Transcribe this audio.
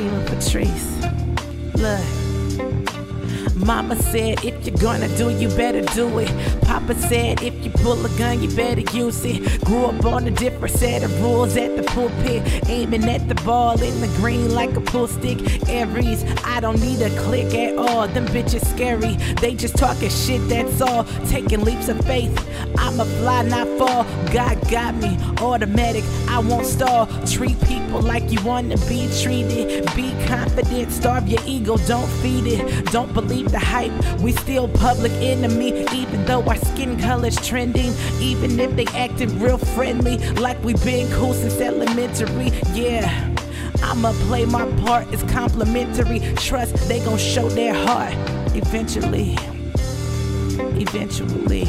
Seaman Patrice. Look. Mama said, if you're gonna do, you better do it. Papa said, if you pull a gun, you better use it. Grew up on a different set of rules at the pulpit. Aiming at the ball in the green like a pool stick. Aries, I don't need a click at all. Them bitches scary. They just talking shit, that's all. Taking leaps of faith. I'm a fly, not fall. God got me. Automatic. I won't stall. Treat people like you wanna be treated. Be confident, starve your ego, don't feed it. Don't believe the hype, we still public enemy. Even though our skin color's trending, even if they acting real friendly, like we've been cool since elementary. Yeah. I'ma play my part, it's complimentary. Trust they gon' show their heart eventually. Eventually.